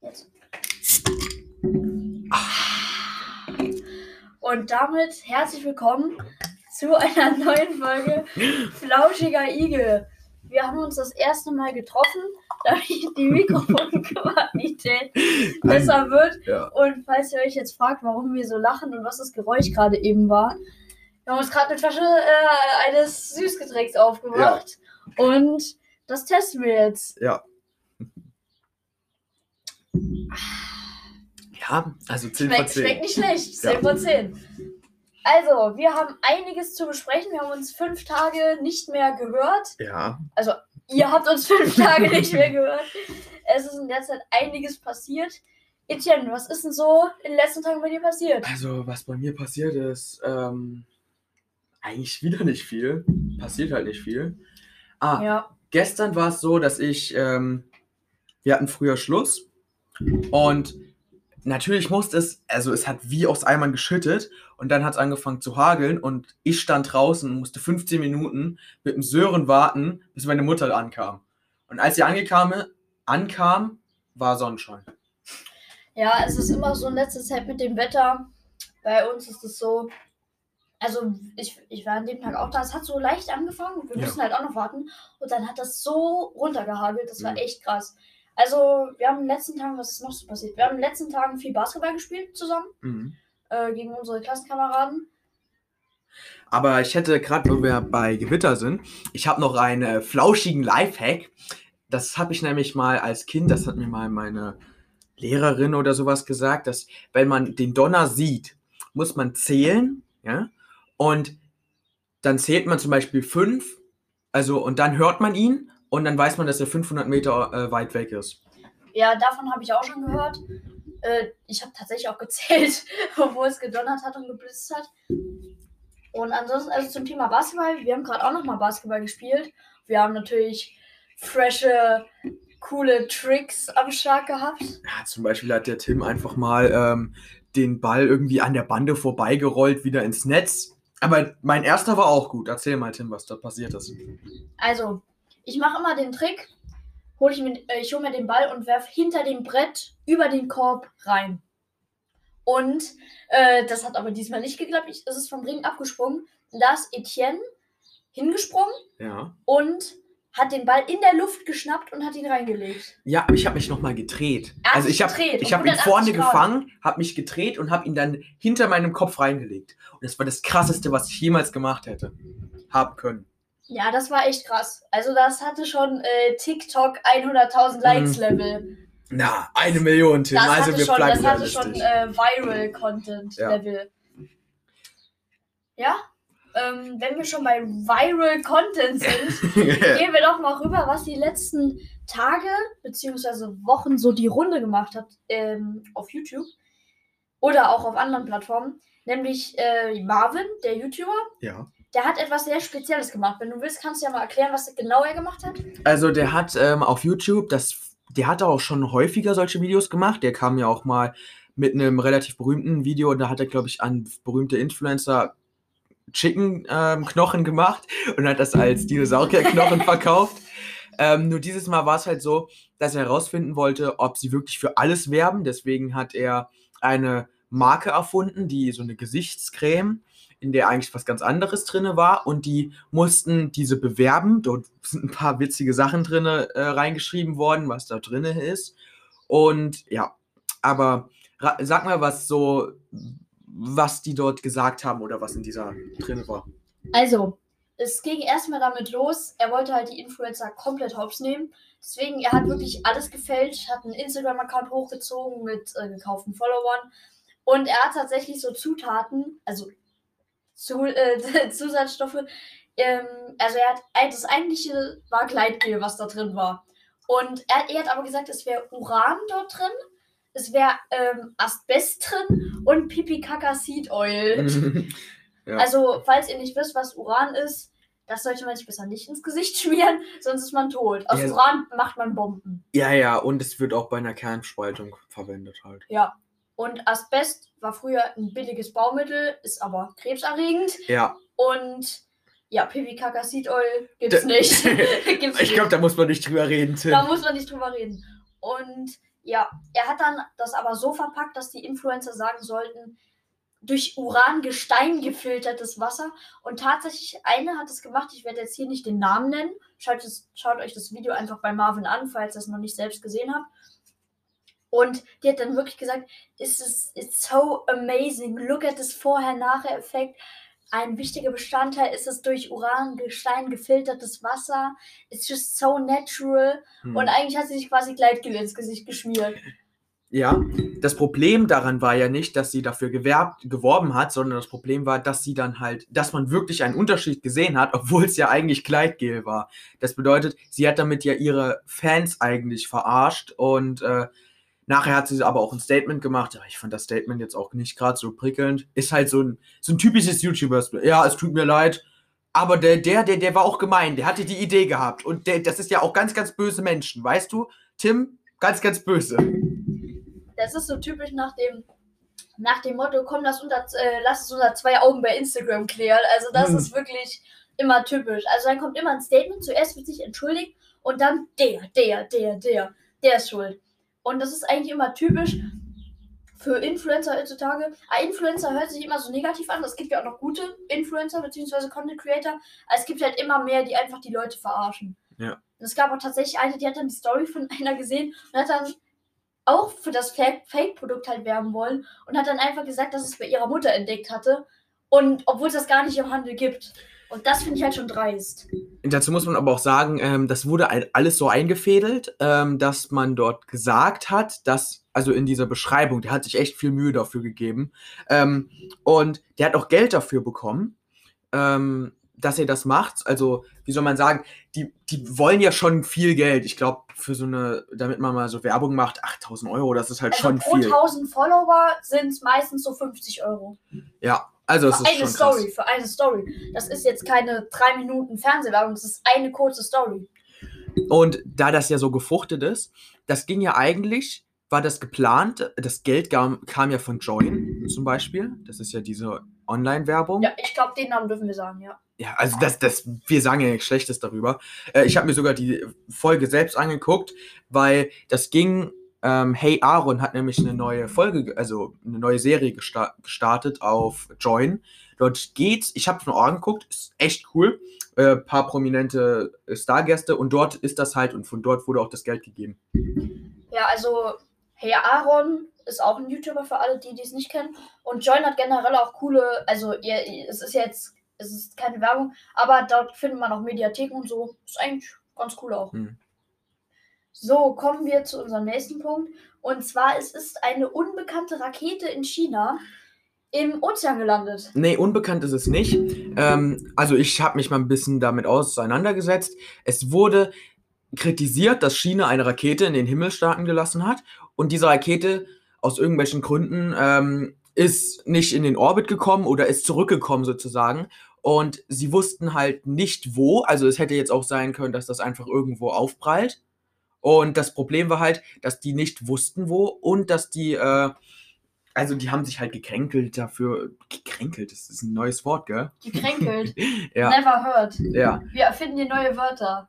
Jetzt. Und damit herzlich willkommen zu einer neuen Folge Flauschiger Igel. Wir haben uns das erste Mal getroffen, damit die Mikrofonqualität besser wird. Ja. Und falls ihr euch jetzt fragt, warum wir so lachen und was das Geräusch gerade eben war, wir haben uns gerade eine Flasche äh, eines Süßgetränks aufgemacht. Und das testen wir jetzt. Ja. Ja, also 10 von Schmeckt, 10. schmeckt nicht schlecht. 10 Ja. von 10. Also, wir haben einiges zu besprechen. Wir haben uns fünf Tage nicht mehr gehört. Ja, Ihr habt uns fünf Tage nicht mehr gehört. Es ist in der Zeit einiges passiert. Etienne, was ist denn so in den letzten Tagen bei dir passiert? also was bei mir passiert ist, ähm, eigentlich wieder nicht viel. Passiert halt nicht viel. Ah, Ja. gestern war es so, dass ich, ähm, wir hatten früher Schluss und natürlich musste es, also es hat wie aus Eimern geschüttet und dann hat es angefangen zu hageln und ich stand draußen und musste 15 Minuten mit dem Sören warten, bis meine Mutter ankam. Und als sie angekam, ankam, war Sonnenschein. Ja, es ist immer so in letzter Zeit mit dem Wetter. Bei uns ist es so. Also, ich, ich war an dem Tag auch da. Es hat so leicht angefangen. Wir Ja. mussten halt auch noch warten. Und dann hat das so runtergehagelt. Das war Mhm. echt krass. Also, wir haben in den letzten Tagen, was ist noch so passiert? Wir haben in den letzten Tagen viel Basketball gespielt zusammen. Mhm. Äh, gegen unsere Klassenkameraden. Aber ich hätte gerade, wo wir bei Gewitter sind, ich habe noch einen äh, flauschigen Lifehack. Das habe ich nämlich mal als Kind, das hat mir mal meine Lehrerin oder sowas gesagt, dass wenn man den Donner sieht, muss man zählen, ja, und dann zählt man zum Beispiel fünf, also und dann hört man ihn und dann weiß man, dass er 500 Meter äh, weit weg ist. Ja, davon habe ich auch schon gehört. Äh, ich habe tatsächlich auch gezählt, wo es gedonnert hat und geblitzt hat. Und ansonsten, also zum Thema Basketball, wir haben gerade auch nochmal Basketball gespielt. Wir haben natürlich frische, coole Tricks am Start gehabt. Ja, zum Beispiel hat der Tim einfach mal ähm, den Ball irgendwie an der Bande vorbeigerollt, wieder ins Netz. Aber mein erster war auch gut. Erzähl mal, Tim, was da passiert ist. Also, ich mache immer den Trick, hol ich, mir, äh, ich hole mir den Ball und werfe hinter dem Brett über den Korb rein. Und äh, das hat aber diesmal nicht geklappt. Ich, es ist vom Ring abgesprungen. Da ist Etienne hingesprungen Ja. und hat den Ball in der Luft geschnappt und hat ihn reingelegt. Ja, aber ich habe mich nochmal gedreht. Also ich habe ich hab ihn 180 vorne Grad. gefangen, habe mich gedreht und habe ihn dann hinter meinem Kopf reingelegt. Und das war das Krasseste, was ich jemals gemacht hätte. Haben können. Ja, das war echt krass. Also das hatte schon äh, TikTok 100.000 Likes Level. Na, eine Million, Tim. Das also hatte wir schon, bleiben das hatte schon äh, Viral Content Ja. Level. Ja? Ähm, wenn wir schon bei Viral Content sind, gehen wir doch mal rüber, was die letzten Tage bzw. Wochen so die Runde gemacht hat ähm, auf YouTube oder auch auf anderen Plattformen. Nämlich äh, Marvin, der YouTuber, ja. der hat etwas sehr Spezielles gemacht. Wenn du willst, kannst du ja mal erklären, was genau er gemacht hat. Also der hat ähm, auf YouTube, das, der hat auch schon häufiger solche Videos gemacht. Der kam ja auch mal mit einem relativ berühmten Video und da hat er, glaube ich, an berühmte Influencer Chicken ähm, Knochen gemacht und hat das als Dinosaurierknochen verkauft. Ähm, nur dieses Mal war es halt so, dass er herausfinden wollte, ob sie wirklich für alles werben. Deswegen hat er eine Marke erfunden, die so eine Gesichtscreme, in der eigentlich was ganz anderes drin war. Und die mussten diese bewerben. Dort sind ein paar witzige Sachen drin äh, reingeschrieben worden, was da drin ist. Und ja, aber sag mal, was so, was die dort gesagt haben oder was in dieser drin war. Also, es ging erstmal damit los, er wollte halt die Influencer komplett hops nehmen. Deswegen, er hat wirklich alles gefälscht, hat einen Instagram-Account hochgezogen mit äh, gekauften Followern. Und er hat tatsächlich so Zutaten, also zu, äh, Zusatzstoffe. Ähm, also er hat das eigentliche war Gleitgel, was da drin war. Und er, er hat aber gesagt, es wäre Uran dort drin, es wäre ähm, Asbest drin und Pipi Kaka Seed Oil. Ja. Also, falls ihr nicht wisst, was Uran ist, das sollte man sich besser nicht ins Gesicht schmieren, sonst ist man tot. Aus Ja. Uran macht man Bomben. ja, ja, und es wird auch bei einer Kernspaltung verwendet halt. Ja. Und Asbest war früher ein billiges Baumittel, ist aber krebserregend. Ja, Und ja, Pipi Kaka Seed Oil gibt's nicht. gibt's ich glaube, da muss man nicht drüber reden, Tim. Da muss man nicht drüber reden. Und ja, er hat dann das aber so verpackt, dass die Influencer sagen sollten, durch Urangestein gefiltertes Wasser. Und tatsächlich, eine hat es gemacht, ich werde jetzt hier nicht den Namen nennen. Schaut, es, schaut euch das Video einfach bei Marvin an, falls ihr es noch nicht selbst gesehen habt. Und die hat dann wirklich gesagt, it's, it's so amazing, look at this Vorher-Nachher-Effekt. Ein wichtiger Bestandteil ist es durch Urangestein gefiltertes Wasser. It's just so natural. Hm. Und eigentlich hat sie sich quasi Gleitgel ins Gesicht geschmiert. Ja, das Problem daran war ja nicht, dass sie dafür gewerbt, geworben hat, sondern das Problem war, dass sie dann halt, dass man wirklich einen Unterschied gesehen hat, obwohl es ja eigentlich Gleitgel war. Das bedeutet, sie hat damit ja ihre Fans eigentlich verarscht und äh, nachher hat sie aber auch ein Statement gemacht. Ja, ich fand das Statement jetzt auch nicht gerade so prickelnd. Ist halt so ein, so ein typisches YouTuber. Ja, es tut mir leid, aber der, der, der, der war auch gemein. Der hatte die Idee gehabt. Und der, das ist ja auch ganz, ganz böse Menschen. Weißt du, Tim? Ganz, ganz böse. Das ist so typisch nach dem, nach dem Motto, komm, lass, unter, äh, lass es unter zwei Augen bei Instagram klären. Also das hm. ist wirklich immer typisch. Also dann kommt immer ein Statement, zuerst wird sich entschuldigt und dann der, der, der, der, der ist schuld. Und das ist eigentlich immer typisch für Influencer heutzutage. Ein ah, Influencer hört sich immer so negativ an. Es gibt ja auch noch gute Influencer bzw. Content Creator. Aber es gibt halt immer mehr, die einfach die Leute verarschen. Ja. Es gab auch tatsächlich eine, die hat dann die Story von einer gesehen und hat dann auch für das Fake-Produkt halt werben wollen und hat dann einfach gesagt, dass es bei ihrer Mutter entdeckt hatte. Und obwohl es das gar nicht im Handel gibt. Und das finde ich halt schon dreist. Dazu muss man aber auch sagen, ähm, das wurde alles so eingefädelt, ähm, dass man dort gesagt hat, dass, also in dieser Beschreibung, der hat sich echt viel Mühe dafür gegeben. Ähm, und der hat auch Geld dafür bekommen. Ähm, dass ihr das macht. Also, wie soll man sagen, die, die wollen ja schon viel Geld. Ich glaube, für so eine, damit man mal so Werbung macht, 8000 Euro, das ist halt also schon pro viel. Pro 1000 Follower sind es meistens so 50 Euro. Ja, also es ist eine schon Story, krass. für eine Story. Das ist jetzt keine drei Minuten Fernsehwerbung, das ist eine kurze Story. Und da das ja so gefruchtet ist, das ging ja eigentlich, war das geplant, das Geld kam, kam ja von Join zum Beispiel. Das ist ja diese Online-Werbung. Ja, ich glaube, den Namen dürfen wir sagen, ja. Ja, also das, das, wir sagen ja nichts Schlechtes darüber. Äh, ich habe mir sogar die Folge selbst angeguckt, weil das ging. Ähm, hey Aaron hat nämlich eine neue Folge, also eine neue Serie gesta gestartet auf Join. Dort geht's, ich habe nur angeguckt, ist echt cool. Äh, paar prominente Stargäste und dort ist das halt und von dort wurde auch das Geld gegeben. Ja, also Hey Aaron ist auch ein YouTuber für alle, die es nicht kennen. Und Join hat generell auch coole, also ihr, es ist jetzt es ist keine Werbung, aber dort findet man auch Mediatheken und so. Ist eigentlich ganz cool auch. Mhm. So, kommen wir zu unserem nächsten Punkt. Und zwar, es ist eine unbekannte Rakete in China im Ozean gelandet. Nee, unbekannt ist es nicht. Ähm, also ich habe mich mal ein bisschen damit auseinandergesetzt. Es wurde kritisiert, dass China eine Rakete in den Himmel starten gelassen hat und diese Rakete aus irgendwelchen Gründen ähm, ist nicht in den Orbit gekommen oder ist zurückgekommen sozusagen und sie wussten halt nicht wo. Also es hätte jetzt auch sein können, dass das einfach irgendwo aufprallt. Und das Problem war halt, dass die nicht wussten wo und dass die, äh, also die haben sich halt gekränkelt dafür. Gekränkelt, das ist ein neues Wort, gell? Gekränkelt. ja. Never heard. Ja. Wir erfinden hier neue Wörter.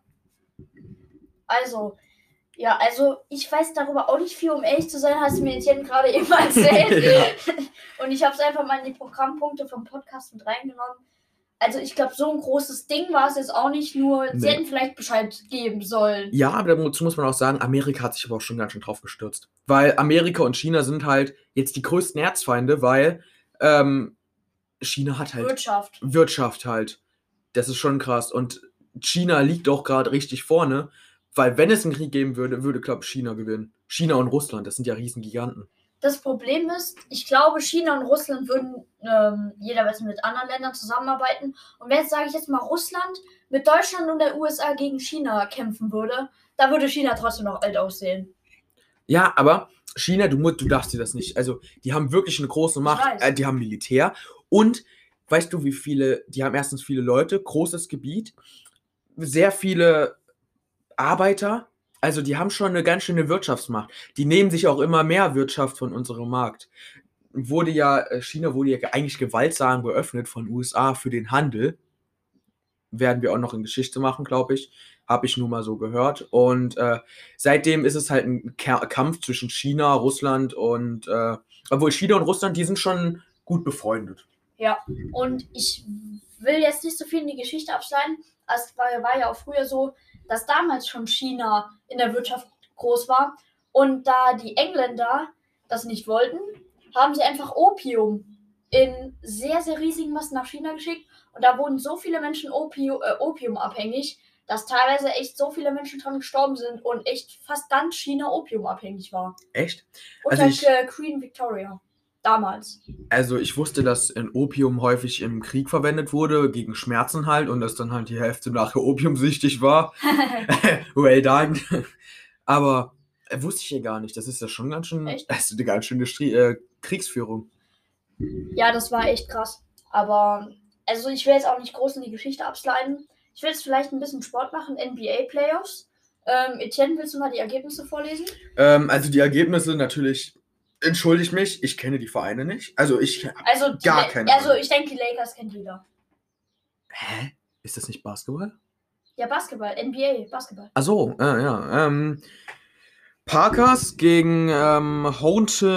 Also, ja, also ich weiß darüber auch nicht viel, um ehrlich zu sein, hast du mir jetzt gerade eben erzählt. ja. Und ich habe es einfach mal in die Programmpunkte vom Podcast mit reingenommen also ich glaube, so ein großes Ding war es jetzt auch nicht, nur nee. sie hätten vielleicht Bescheid geben sollen. Ja, aber dazu muss man auch sagen, Amerika hat sich aber auch schon ganz schön drauf gestürzt. Weil Amerika und China sind halt jetzt die größten Erzfeinde, weil ähm, China hat halt Wirtschaft. Wirtschaft halt. Das ist schon krass. Und China liegt auch gerade richtig vorne, weil wenn es einen Krieg geben würde, würde, glaube ich, China gewinnen. China und Russland, das sind ja Riesengiganten. Das Problem ist, ich glaube, China und Russland würden ähm, jederweise mit anderen Ländern zusammenarbeiten. Und wenn jetzt, sage ich jetzt mal, Russland mit Deutschland und der USA gegen China kämpfen würde, da würde China trotzdem noch alt aussehen. Ja, aber China, du, du darfst dir das nicht. Also, die haben wirklich eine große Macht. Äh, die haben Militär. Und weißt du, wie viele, die haben erstens viele Leute, großes Gebiet, sehr viele Arbeiter, also die haben schon eine ganz schöne Wirtschaftsmacht. Die nehmen sich auch immer mehr Wirtschaft von unserem Markt. wurde ja, äh, China wurde ja eigentlich gewaltsam geöffnet von USA für den Handel. Werden wir auch noch in Geschichte machen, glaube ich. Habe ich nur mal so gehört. Und äh, seitdem ist es halt ein Ka Kampf zwischen China, Russland und, äh, obwohl China und Russland, die sind schon gut befreundet. Ja, und ich will jetzt nicht so viel in die Geschichte abschneiden. Es war, war ja auch früher so, dass damals schon China in der Wirtschaft groß war. Und da die Engländer das nicht wollten, haben sie einfach Opium in sehr, sehr riesigen Massen nach China geschickt. Und da wurden so viele Menschen Opi äh, opiumabhängig, dass teilweise echt so viele Menschen dran gestorben sind und echt fast ganz China opiumabhängig war. Echt? Und Also halt ich- äh, Queen Victoria. Damals. Also ich wusste, dass in Opium häufig im Krieg verwendet wurde, gegen Schmerzen halt, und dass dann halt die Hälfte nachher opiumsüchtig war. well done. Aber äh, wusste ich ja gar nicht. Das ist ja schon ganz schön, Echt? das ist eine ganz schöne Stri äh, Kriegsführung. ja, das war echt krass. Aber, also ich will jetzt auch nicht groß in die Geschichte absliden. Ich will jetzt vielleicht ein bisschen Sport machen. NBA Playoffs. Ähm, Etienne, willst du mal die Ergebnisse vorlesen? Ähm, also die Ergebnisse natürlich, entschuldigt mich, ich kenne die Vereine nicht. Also ich. Also, die Gar La- keine Also, Ahnung. ich denke, die Lakers kennt jeder. Hä? Ist das nicht Basketball? Ja, Basketball, NBA, Basketball. Ach so, äh, ja. Ähm, Parkers gegen ähm, Haunte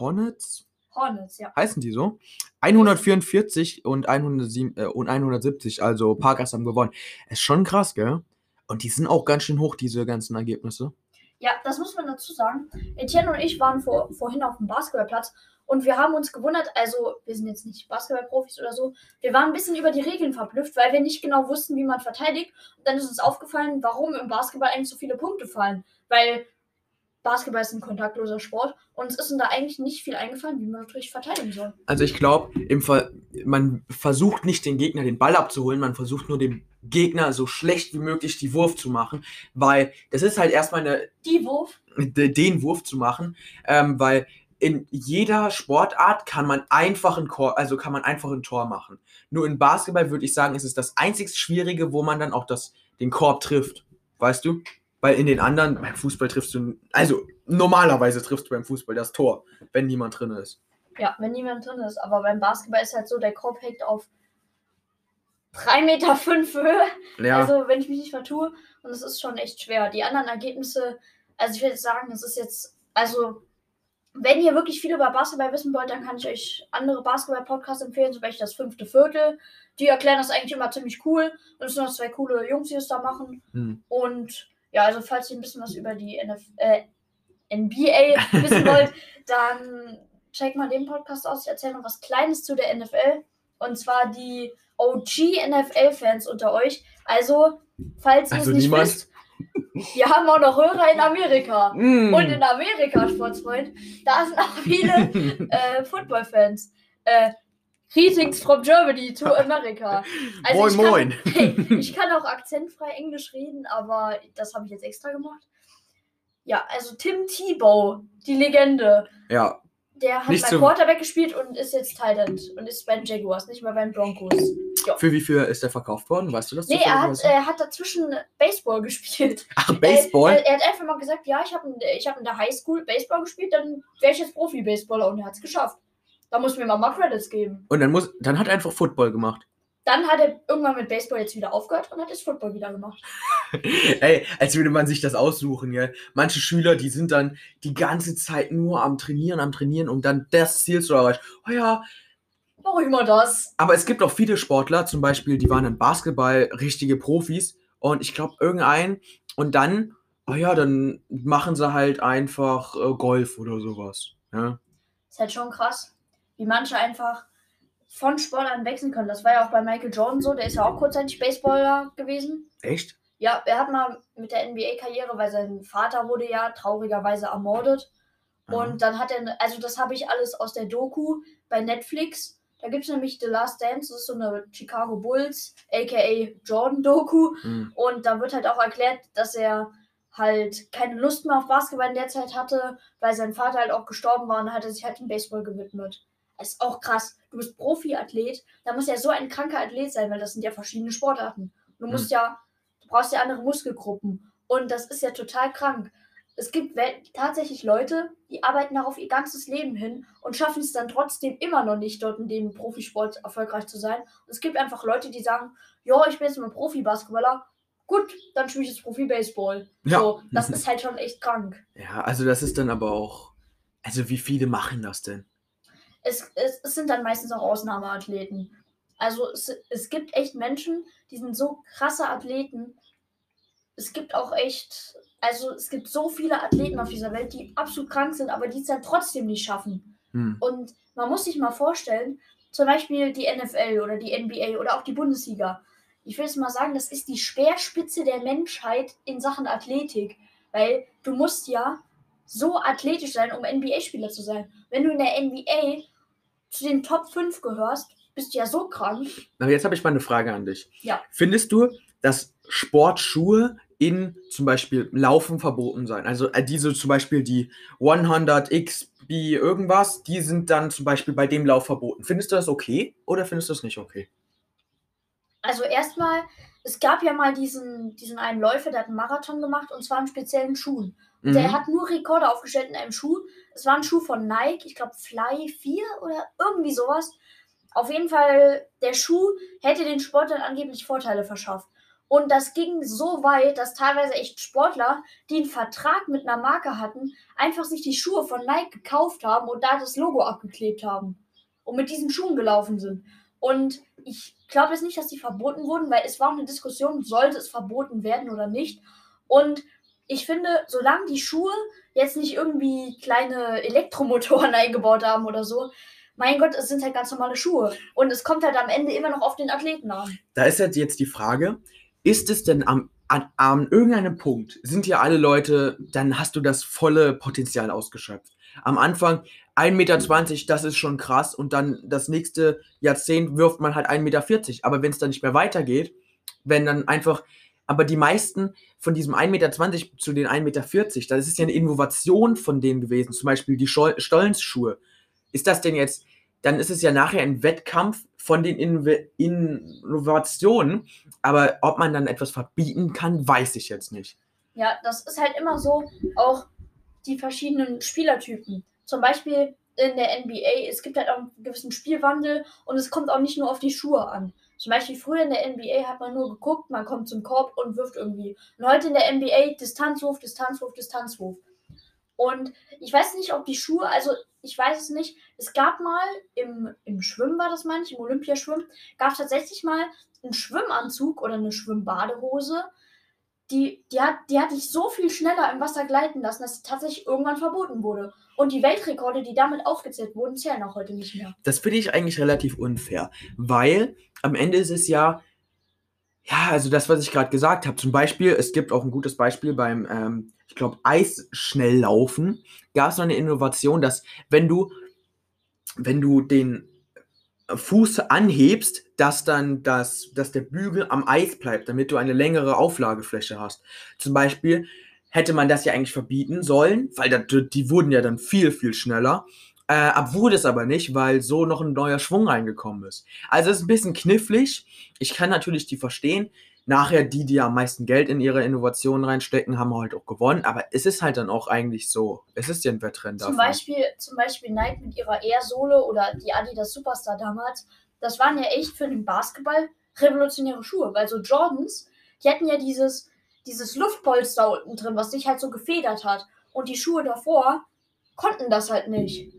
Hornets? Hornets, ja. heißen die so? 144 und, 107, äh, und 170, also Parkers haben gewonnen. Ist schon krass, gell? Und die sind auch ganz schön hoch, diese ganzen Ergebnisse. Ja, das muss man dazu sagen. Etienne und ich waren vor, vorhin auf dem Basketballplatz und wir haben uns gewundert, also wir sind jetzt nicht Basketballprofis oder so, wir waren ein bisschen über die Regeln verblüfft, weil wir nicht genau wussten, wie man verteidigt. Und dann ist uns aufgefallen, warum im Basketball eigentlich so viele Punkte fallen. Weil Basketball ist ein kontaktloser Sport und es ist uns da eigentlich nicht viel eingefallen, wie man natürlich verteidigen soll. Also ich glaube, man versucht nicht den Gegner den Ball abzuholen, man versucht nur dem Gegner so schlecht wie möglich die Wurf zu machen, weil das ist halt erstmal eine Die Wurf, de- den Wurf zu machen, ähm, weil in jeder Sportart kann man einfach ein Tor, also kann man einfach ein Tor machen. Nur in Basketball würde ich sagen, ist es das einzig Schwierige, wo man dann auch das, den Korb trifft. Weißt du? Weil in den anderen, beim Fußball triffst du, also normalerweise triffst du beim Fußball das Tor, wenn niemand drin ist. ja, wenn niemand drin ist. Aber beim Basketball ist halt so, der Korb hängt auf 3,5 Meter fünf Höhe. Ja, Also, wenn ich mich nicht vertue. Und es ist schon echt schwer. Die anderen Ergebnisse, also ich würde sagen, es ist jetzt, also, wenn ihr wirklich viel über Basketball wissen wollt, dann kann ich euch andere Basketball-Podcasts empfehlen, zum Beispiel das fünfte Viertel. Die erklären das eigentlich immer ziemlich cool. Und es sind noch zwei coole Jungs, die es da machen. hm. Und ja, also falls ihr ein bisschen was über die NF äh, NBA wissen wollt, dann checkt mal den Podcast aus. Ich erzähle noch was Kleines zu der NFL. Und zwar die OG-NFL-Fans unter euch. Also, falls ihr Also es nicht niemand? wisst, wir haben auch noch Hörer in Amerika. Mm. Und in Amerika, Sportsfreund, da sind auch viele äh, Football-Fans. Äh, Greetings from Germany to America. Also moin, ich kann, moin. Ich kann auch akzentfrei Englisch reden, aber das habe ich jetzt extra gemacht. Ja, also Tim Tebow, die Legende, Ja, der hat Nicht bei so- Quarterback gespielt und ist jetzt Thailand und ist bei den Jaguars, nicht mal bei den Broncos. für wie viel ist der verkauft worden? Weißt du das? Nee, er hat, er hat dazwischen Baseball gespielt. Ach, Baseball? Er, er, er hat einfach mal gesagt, ja, ich habe ich hab in der Highschool Baseball gespielt, dann wäre ich jetzt Profi-Baseballer und er hat es geschafft. Da muss mir mal mal Credits geben. Und dann muss, dann hat er einfach Football gemacht. Dann hat er irgendwann mit Baseball jetzt wieder aufgehört und hat jetzt Football wieder gemacht. Ey, als würde man sich das aussuchen, gell? Manche Schüler, die sind dann die ganze Zeit nur am Trainieren, am Trainieren, um dann das Ziel zu erreichen. Oh ja, Warum immer das? aber es gibt auch viele Sportler, zum Beispiel, die waren im Basketball richtige Profis und ich glaube, irgendein und dann, oh ja, dann machen sie halt einfach äh, Golf oder sowas. Ja? Ist halt schon krass, wie manche einfach von Sportlern wechseln können. Das war ja auch bei Michael Jordan so, der ist ja auch kurzzeitig Baseballer gewesen. Echt? Ja, er hat mal mit der NBA-Karriere, weil sein Vater wurde ja traurigerweise ermordet. Und dann hat er, also das habe ich alles aus der Doku bei Netflix. Da gibt es nämlich The Last Dance, das ist so eine Chicago Bulls, aka Jordan-Doku. Hm. Und da wird halt auch erklärt, dass er halt keine Lust mehr auf Basketball in der Zeit hatte, weil sein Vater halt auch gestorben war und hat er sich halt dem Baseball gewidmet. Das ist auch krass. Du bist Profi-Athlet, da muss ja so ein kranker Athlet sein, weil das sind ja verschiedene Sportarten. Du musst ja, du brauchst ja andere Muskelgruppen. Und das ist ja total krank. es gibt tatsächlich Leute, die arbeiten darauf ihr ganzes Leben hin und schaffen es dann trotzdem immer noch nicht, dort in dem Profisport erfolgreich zu sein. Und es gibt einfach Leute, die sagen, ja, ich bin jetzt mal Profi-Basketballer. Gut, dann spiele ich jetzt Profi-Baseball. Ja. So, das ist halt schon echt krank. Ja, also das ist dann aber auch. Also wie viele machen das denn? Es, es, es sind dann meistens auch Ausnahmeathleten. Also es, es gibt echt Menschen, die sind so krasse Athleten. Es gibt auch echt also es gibt so viele Athleten auf dieser Welt, die absolut krank sind, aber die es dann trotzdem nicht schaffen. Hm. Und man muss sich mal vorstellen, zum Beispiel die NFL oder die NBA oder auch die Bundesliga. Ich will es mal sagen, das ist die Speerspitze der Menschheit in Sachen Athletik. Weil du musst ja so athletisch sein, um NBA-Spieler zu sein. Wenn du in der NBA zu den Top 5 gehörst, bist du ja so krank. Aber jetzt habe ich mal eine Frage an dich. Ja. Findest du, dass Sportschuhe in zum Beispiel Laufen verboten sein. Also äh, diese zum Beispiel die 100XB irgendwas, die sind dann zum Beispiel bei dem Lauf verboten. Findest du das okay oder findest du das nicht okay? Also erstmal, es gab ja mal diesen, diesen einen Läufer, der hat einen Marathon gemacht und zwar in speziellen Schuhen. Mhm. Der hat nur Rekorde aufgestellt in einem Schuh. Es war ein Schuh von Nike, ich glaube Fly 4 oder irgendwie sowas. Auf jeden Fall, der Schuh hätte den Sportlern angeblich Vorteile verschafft. Und das ging so weit, dass teilweise echt Sportler, die einen Vertrag mit einer Marke hatten, einfach sich die Schuhe von Nike gekauft haben und da das Logo abgeklebt haben. Und mit diesen Schuhen gelaufen sind. Und ich glaube jetzt nicht, dass die verboten wurden, weil es war auch eine Diskussion, sollte es verboten werden oder nicht. Und ich finde, solange die Schuhe jetzt nicht irgendwie kleine Elektromotoren eingebaut haben oder so, mein Gott, es sind halt ganz normale Schuhe. Und es kommt halt am Ende immer noch auf den Athleten an. Da ist halt jetzt die Frage, ist es denn am, an, an irgendeinem Punkt, sind ja alle Leute, dann hast du das volle Potenzial ausgeschöpft. Am Anfang 1,20 Meter, das ist schon krass. Und dann das nächste Jahrzehnt wirft man halt 1,40 Meter. Aber wenn es dann nicht mehr weitergeht, wenn dann einfach, aber die meisten von diesem 1,20 Meter zu den 1,40 Meter, das ist ja eine Innovation von denen gewesen. Zum Beispiel die Stollenschuhe. Ist das denn jetzt, dann ist es ja nachher ein Wettkampf von den Innovationen. Aber ob man dann etwas verbieten kann, weiß ich jetzt nicht. Ja, das ist halt immer so, auch die verschiedenen Spielertypen. Zum Beispiel in der NBA, es gibt halt auch einen gewissen Spielwandel und es kommt auch nicht nur auf die Schuhe an. Zum Beispiel früher in der NBA hat man nur geguckt, man kommt zum Korb und wirft irgendwie. Und heute in der NBA Distanzwurf, Distanzwurf, Distanzwurf. Und ich weiß nicht, ob die Schuhe, also ich weiß es nicht, es gab mal im, im Schwimmen, war das meine im Olympiaschwimmen, gab es tatsächlich mal einen Schwimmanzug oder eine Schwimmbadehose, die, die, hat, die hat dich so viel schneller im Wasser gleiten lassen, dass sie tatsächlich irgendwann verboten wurde. Und die Weltrekorde, die damit aufgezählt wurden, zählen auch heute nicht mehr. Das finde ich eigentlich relativ unfair, weil am Ende ist es ja, ja, also das, was ich gerade gesagt habe. Zum Beispiel, es gibt auch ein gutes Beispiel beim ähm, ich glaube, Eisschnelllaufen gab es noch eine Innovation, dass wenn du, wenn du den Fuß anhebst, dass dann das, dass der Bügel am Eis bleibt, damit du eine längere Auflagefläche hast. Zum Beispiel hätte man das ja eigentlich verbieten sollen, weil da, die wurden ja dann viel, viel schneller. Äh, ab wurde es aber nicht, weil so noch ein neuer Schwung reingekommen ist. Also es ist ein bisschen knifflig. Ich kann natürlich die verstehen nachher die, die am meisten Geld in ihre Innovationen reinstecken, haben halt auch gewonnen. Aber es ist halt dann auch eigentlich so. Es ist ja ein Wettrennen zum Beispiel, zum Beispiel Nike mit ihrer Air-Sohle oder die Adidas Superstar damals. Das waren ja echt für den Basketball revolutionäre Schuhe. Weil so Jordans, die hatten ja dieses, dieses Luftpolster unten drin, was sich halt so gefedert hat. Und die Schuhe davor konnten das halt nicht.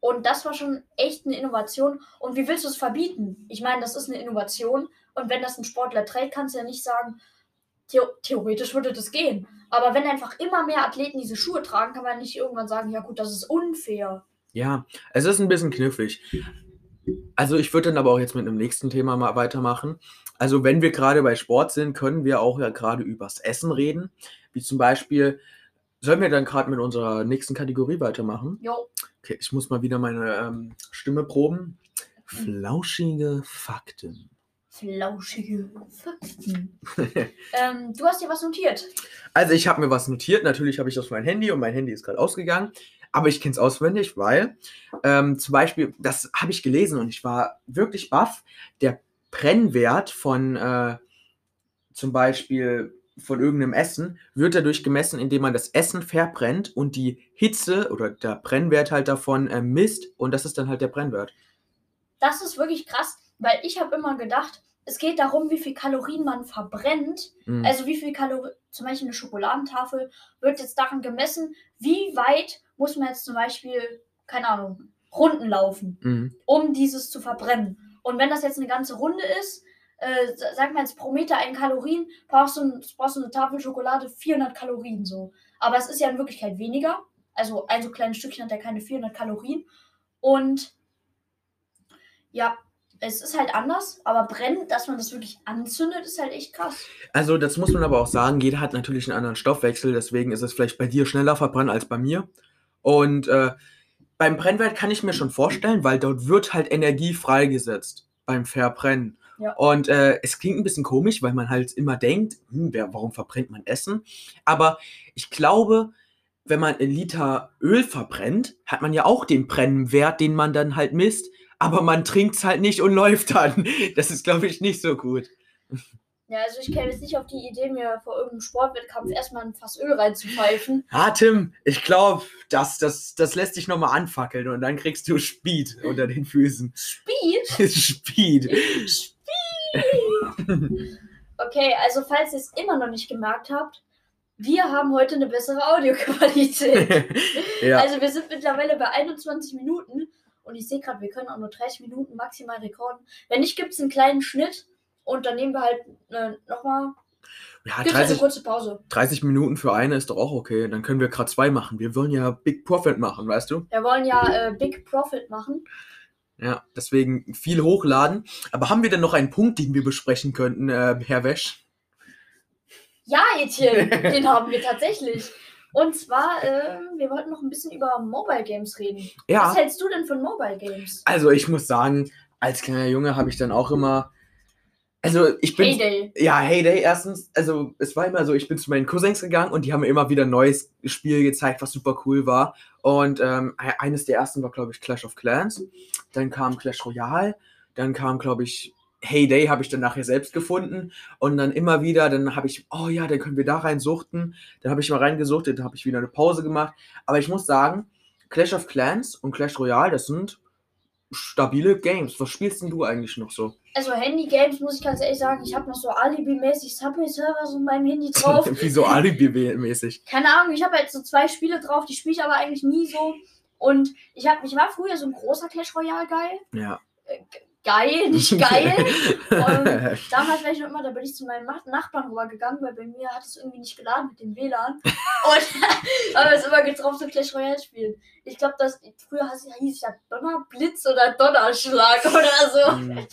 Und das war schon echt eine Innovation. Und wie willst du es verbieten? Ich meine, das ist eine Innovation. Und wenn das ein Sportler trägt, kannst du ja nicht sagen, the theoretisch würde das gehen. Aber wenn einfach immer mehr Athleten diese Schuhe tragen, kann man nicht irgendwann sagen, ja gut, das ist unfair. Ja, es ist ein bisschen knifflig. Also ich würde dann aber auch jetzt mit einem nächsten Thema mal weitermachen. Also wenn wir gerade bei Sport sind, können wir auch ja gerade übers Essen reden. Wie zum Beispiel, sollen wir dann gerade mit unserer nächsten Kategorie weitermachen? Jo. Okay, ich muss mal wieder meine ähm, Stimme proben. Flauschige Fakten. Flauschige Fakten. ähm, du hast dir was notiert. Also ich habe mir was notiert. Natürlich habe ich das auf mein Handy und mein Handy ist gerade ausgegangen. Aber ich kenne es auswendig, weil ähm, zum Beispiel, das habe ich gelesen und ich war wirklich baff. Der Brennwert von äh, zum Beispiel von irgendeinem Essen wird dadurch gemessen, indem man das Essen verbrennt und die Hitze oder der Brennwert halt davon äh, misst und das ist dann halt der Brennwert. Das ist wirklich krass, weil ich habe immer gedacht, es geht darum, wie viel Kalorien man verbrennt. Mhm. Also wie viel Kalorien, zum Beispiel eine Schokoladentafel wird jetzt daran gemessen, wie weit muss man jetzt zum Beispiel, keine Ahnung, Runden laufen, Mhm. um dieses zu verbrennen. Und wenn das jetzt eine ganze Runde ist, äh, sa- sag mal jetzt pro Meter ein Kalorien, brauchst du, brauchst du eine Tafel Schokolade 400 Kalorien so. Aber es ist ja in Wirklichkeit weniger. Also ein so kleines Stückchen hat ja keine 400 Kalorien. Und ja, es ist halt anders, aber brennen, dass man das wirklich anzündet, ist halt echt krass. Also das muss man aber auch sagen, jeder hat natürlich einen anderen Stoffwechsel, deswegen ist es vielleicht bei dir schneller verbrannt als bei mir. Und äh, beim Brennwert kann ich mir schon vorstellen, weil dort wird halt Energie freigesetzt beim Verbrennen. Ja. Und äh, es klingt ein bisschen komisch, weil man halt immer denkt, hm, wer, warum verbrennt man Essen? Aber ich glaube, wenn man einen Liter Öl verbrennt, hat man ja auch den Brennwert, den man dann halt misst. Aber man trinkt es halt nicht und läuft dann. Das ist, glaube ich, nicht so gut. Ja, also ich käme jetzt nicht auf die Idee, mir vor irgendeinem Sportwettkampf erstmal ein Fass Öl reinzupfeifen. Ah, Tim, ich glaube, das, das, das lässt dich nochmal anfackeln und dann kriegst du Speed unter den Füßen. Speed? Speed. Speed! Okay, also falls ihr es immer noch nicht gemerkt habt, wir haben heute eine bessere Audioqualität. ja. Also wir sind mittlerweile bei 21 Minuten und ich sehe gerade, wir können auch nur 30 Minuten maximal rekorden. Wenn nicht, gibt es einen kleinen Schnitt und dann nehmen wir halt äh, nochmal. ja, Gibt halt eine 30, kurze Pause. 30 Minuten für eine ist doch auch okay. Dann können wir gerade zwei machen. Wir wollen ja Big Profit machen, weißt du? Wir wollen ja äh, Big Profit machen. Ja, deswegen viel hochladen. Aber haben wir denn noch einen Punkt, den wir besprechen könnten, äh, Herr Wesch? Ja, Etienne, den haben wir tatsächlich. Und zwar, äh, wir wollten noch ein bisschen über Mobile Games reden. Ja. Was hältst du denn von Mobile Games? Also ich muss sagen, als kleiner Junge habe ich dann auch immer. Also ich bin. Heyday. Ja, Heyday erstens, also es war immer so, ich bin zu meinen Cousins gegangen und die haben mir immer wieder ein neues Spiel gezeigt, was super cool war. Und ähm, e- eines der ersten war, glaube ich, Clash of Clans. Dann kam Clash Royale. Dann kam, glaube ich, Heyday habe ich dann nachher selbst gefunden. Und dann immer wieder, dann habe ich, oh ja, dann können wir da rein suchten. Dann habe ich mal reingesuchtet, dann habe ich wieder eine Pause gemacht. Aber ich muss sagen, Clash of Clans und Clash Royale, das sind stabile Games. Was spielst denn du eigentlich noch so? Also Handy-Games, muss ich ganz ehrlich sagen, ich habe noch so Alibi-mäßig Subway-Servers in meinem Handy drauf. Wie so Alibi-mäßig. Keine Ahnung, ich habe halt so zwei Spiele drauf, die spiele ich aber eigentlich nie so. Und ich, hab, ich war früher so ein großer Clash Royale-Geil. Ja. Geil, nicht geil. Und damals war ich noch immer, da bin ich zu meinem Nachbarn rübergegangen, weil bei mir hat es irgendwie nicht geladen mit dem WLAN. Und habe es immer getroffen, so Clash Royale spielen. Ich glaube, das früher hieß hieß es ja Donnerblitz oder Donnerschlag oder so. Mhm.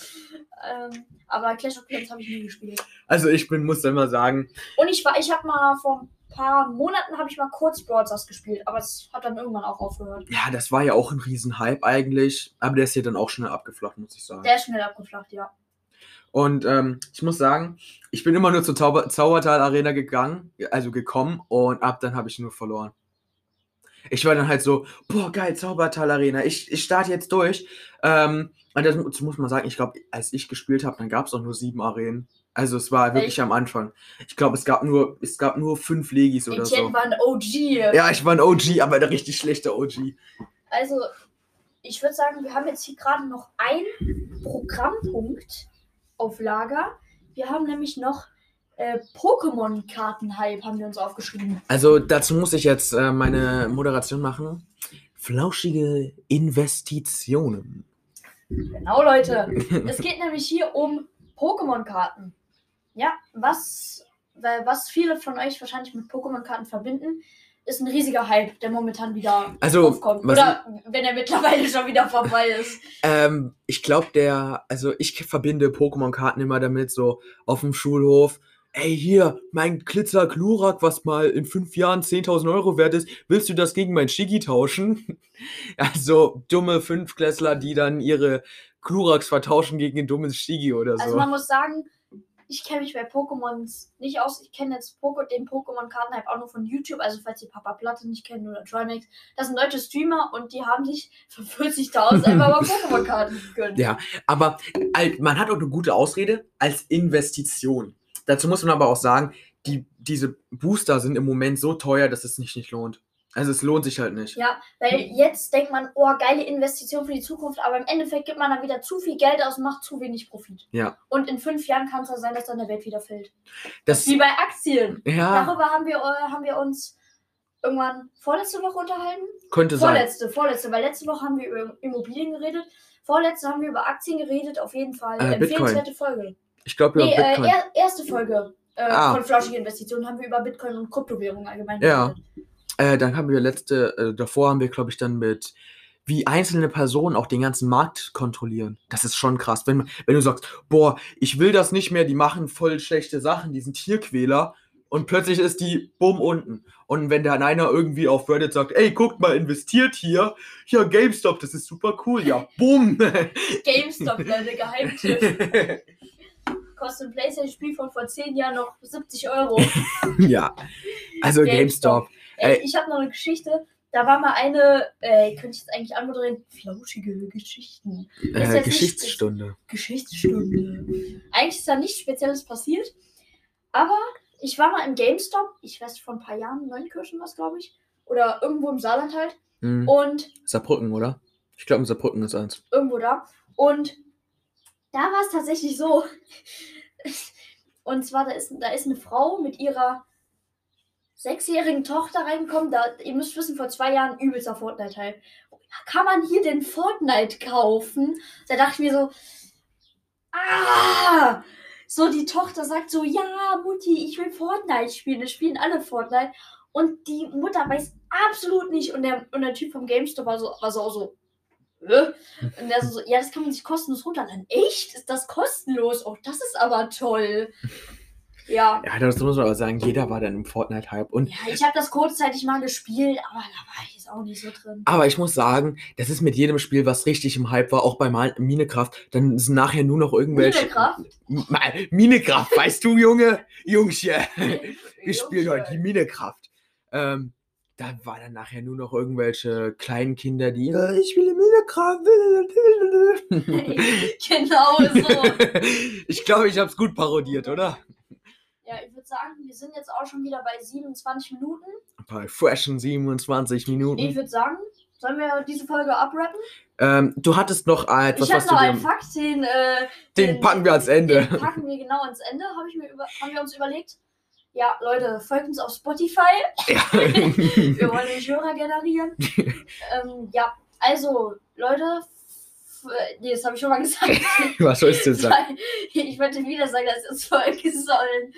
ähm, aber Clash of Clans habe ich nie gespielt. Also ich bin, muss immer sagen, Und ich war, ich habe mal vor ein paar Monaten habe ich mal kurz Brawl Stars gespielt, aber es hat dann irgendwann auch aufgehört. ja, das war ja auch ein Riesenhype eigentlich, aber der ist ja dann auch schnell abgeflacht, muss ich sagen. Der ist schnell abgeflacht, ja. Und ähm, ich muss sagen, ich bin immer nur zur Zauber Zaubertal Arena gegangen, also gekommen und ab dann habe ich nur verloren. Ich war dann halt so, boah, geil, Zaubertal Arena, ich, ich starte jetzt durch. Ähm, und das, das muss man sagen, ich glaube, als ich gespielt habe, dann gab es auch nur sieben Arenen. Also es war wirklich Echt? am Anfang. Ich glaube, es gab nur, es gab nur fünf Legis oder Etienne so. war ein OG. Ja, ich war ein OG, aber ein richtig schlechter OG. Also, ich würde sagen, wir haben jetzt hier gerade noch einen Programmpunkt auf Lager. Wir haben nämlich noch äh, Pokémon-Karten-Hype, haben wir uns aufgeschrieben. Also dazu muss ich jetzt äh, meine Moderation machen. Flauschige Investitionen. Genau, Leute. es geht nämlich hier um Pokémon-Karten. Ja, was, weil was viele von euch wahrscheinlich mit Pokémon-Karten verbinden, ist ein riesiger Hype, der momentan wieder Also, aufkommt. Oder wenn er mittlerweile schon wieder vorbei ist. Ähm, ich glaube, der, also ich verbinde Pokémon-Karten immer damit, so auf dem Schulhof. Ey, hier, mein Glitzer Glurak, was mal in fünf Jahren 10.000 Euro wert ist, willst du das gegen mein Shigi tauschen? Also dumme Fünfklässler, die dann ihre Gluraks vertauschen gegen ein dummes Shigi oder so. Also man muss sagen, ich kenne mich bei Pokémons nicht aus. Ich kenne jetzt Poke den Pokémon-Karten-Hype auch nur von YouTube. Also falls ihr Papa Platte nicht kennt oder Trimax. Das sind deutsche Streamer und die haben sich für 40.000 einfach mal Pokémon-Karten gegönnt. Ja, aber man hat auch eine gute Ausrede als Investition. Dazu muss man aber auch sagen, die, diese Booster sind im Moment so teuer, dass es nicht, nicht lohnt. Also es lohnt sich halt nicht. Ja, weil jetzt denkt man, oh, geile Investition für die Zukunft, aber im Endeffekt gibt man dann wieder zu viel Geld aus und macht zu wenig Profit. Ja. Und in fünf Jahren kann es dann sein, dass dann der Wert wieder fällt. Das, Wie bei Aktien. ja, Darüber haben wir, äh, haben wir uns irgendwann vorletzte Woche unterhalten. könnte sein. Vorletzte, vorletzte, weil letzte Woche haben wir über Immobilien geredet. Vorletzte haben wir über Aktien geredet, auf jeden Fall. Äh. Empfehlenswerte Folge. Ich glaube, Nee, äh, Bitcoin. er, erste Folge äh, Ah. von Flauschige Investitionen haben wir über Bitcoin und Kryptowährungen allgemein Ja. geredet. Äh, dann haben wir letzte, äh, davor haben wir, glaube ich, dann mit, wie einzelne Personen auch den ganzen Markt kontrollieren. Das ist schon krass. Wenn, wenn du sagst, boah, ich will das nicht mehr, die machen voll schlechte Sachen, die sind Tierquäler. Und plötzlich ist die bumm unten. Und wenn dann einer irgendwie auf Reddit sagt, ey, guckt mal, investiert hier. Ja, GameStop, das ist super cool. Ja, bumm. GameStop, Leute, Geheimtipp. Kostet ein PlayStation-Spiel von vor 10 Jahren noch 70 Euro. ja. Also GameStop. GameStop. Ey, ich habe noch eine Geschichte. Da war mal eine, äh, könnte ich jetzt eigentlich anmoderieren, flauschige Geschichten. Äh, jetzt nicht Geschichtsstunde. Geschichtsstunde. Eigentlich ist da nichts Spezielles passiert. Aber ich war mal im GameStop, ich weiß vor ein paar Jahren, Neunkirchen was, glaube ich. Oder irgendwo im Saarland halt. Hm. Und Saarbrücken, oder? Ich glaube, Saarbrücken ist eins. irgendwo da. Und da war es tatsächlich so. Und zwar, da ist, da ist eine Frau mit ihrer sechsjährigen Tochter reingekommen. Da, ihr müsst wissen, vor zwei Jahren übelster Fortnite-Hype. Kann man hier denn Fortnite kaufen? Da dachte ich mir so, ah! So, die Tochter sagt so, ja, Mutti, ich will Fortnite spielen. Das spielen alle Fortnite. Und die Mutter weiß absolut nicht. Und der, und der Typ vom GameStop war so, war so, auch so äh? Und der so, ja, das kann man sich kostenlos runterladen. Echt? Ist das kostenlos? Oh, das ist aber toll. Ja. Ja, das muss man aber sagen, jeder war dann im Fortnite-Hype. Und Ja, ich habe das kurzzeitig mal gespielt, aber da war ich jetzt auch nicht so drin. Aber ich muss sagen, das ist mit jedem Spiel, was richtig im Hype war, auch bei Minecraft, dann sind nachher nur noch irgendwelche. Minecraft? Minecraft, weißt du, Junge? Jungchen, wir spielen heute die Minecraft. Ähm, da war dann nachher nur noch irgendwelche kleinen Kinder, die, "Äh, ich spiele Minecraft. genau so. ich glaube, ich habe es gut parodiert, oder? Ja, ich würde sagen, wir sind jetzt auch schon wieder bei 27 Minuten. Bei freshen 27 Ich Minuten. würde sagen, sollen wir diese Folge abrappen? Ähm, du hattest noch äh, etwas, ich was habe noch du einen Fakt, den, äh, Den packen wir ans Ende. Den packen wir genau ans Ende, habe ich mir über, haben wir uns überlegt. Ja, Leute, folgt uns auf Spotify. Ja. Wir wollen den Hörer generieren. ähm, ja, also, Leute, nee, das habe ich schon mal gesagt. was sollst du sagen? ich wollte wieder sagen, dass es folgen sollen.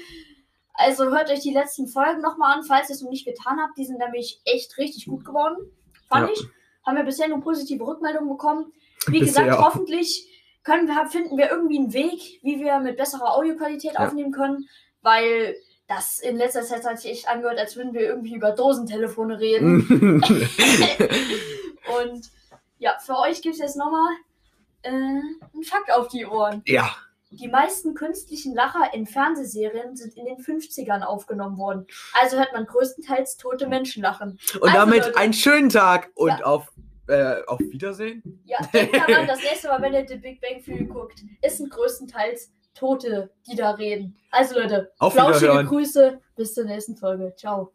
Also hört euch die letzten Folgen nochmal an, falls ihr es noch nicht getan habt. Die sind nämlich echt richtig gut geworden. Fand Ja. ich. Haben wir bisher nur positive Rückmeldungen bekommen. Wie Bisher gesagt, auch. hoffentlich können wir, finden wir irgendwie einen Weg, wie wir mit besserer Audioqualität Ja. aufnehmen können, weil das in letzter Zeit hat sich echt angehört, als würden wir irgendwie über Dosentelefone reden. Und ja, für euch gibt es jetzt nochmal äh, einen Fakt auf die Ohren. ja. Die meisten künstlichen Lacher in Fernsehserien sind in den 50ern aufgenommen worden. Also hört man größtenteils tote Menschen lachen. Und Also, damit Leute. einen schönen Tag und Ja. auf, äh, auf Wiedersehen. Ja, denkt daran, das nächste Mal, wenn ihr The Big Bang Theory guckt, es sind größtenteils Tote, die da reden. Also Leute, Auf flauschige. Grüße, bis zur nächsten Folge. Ciao.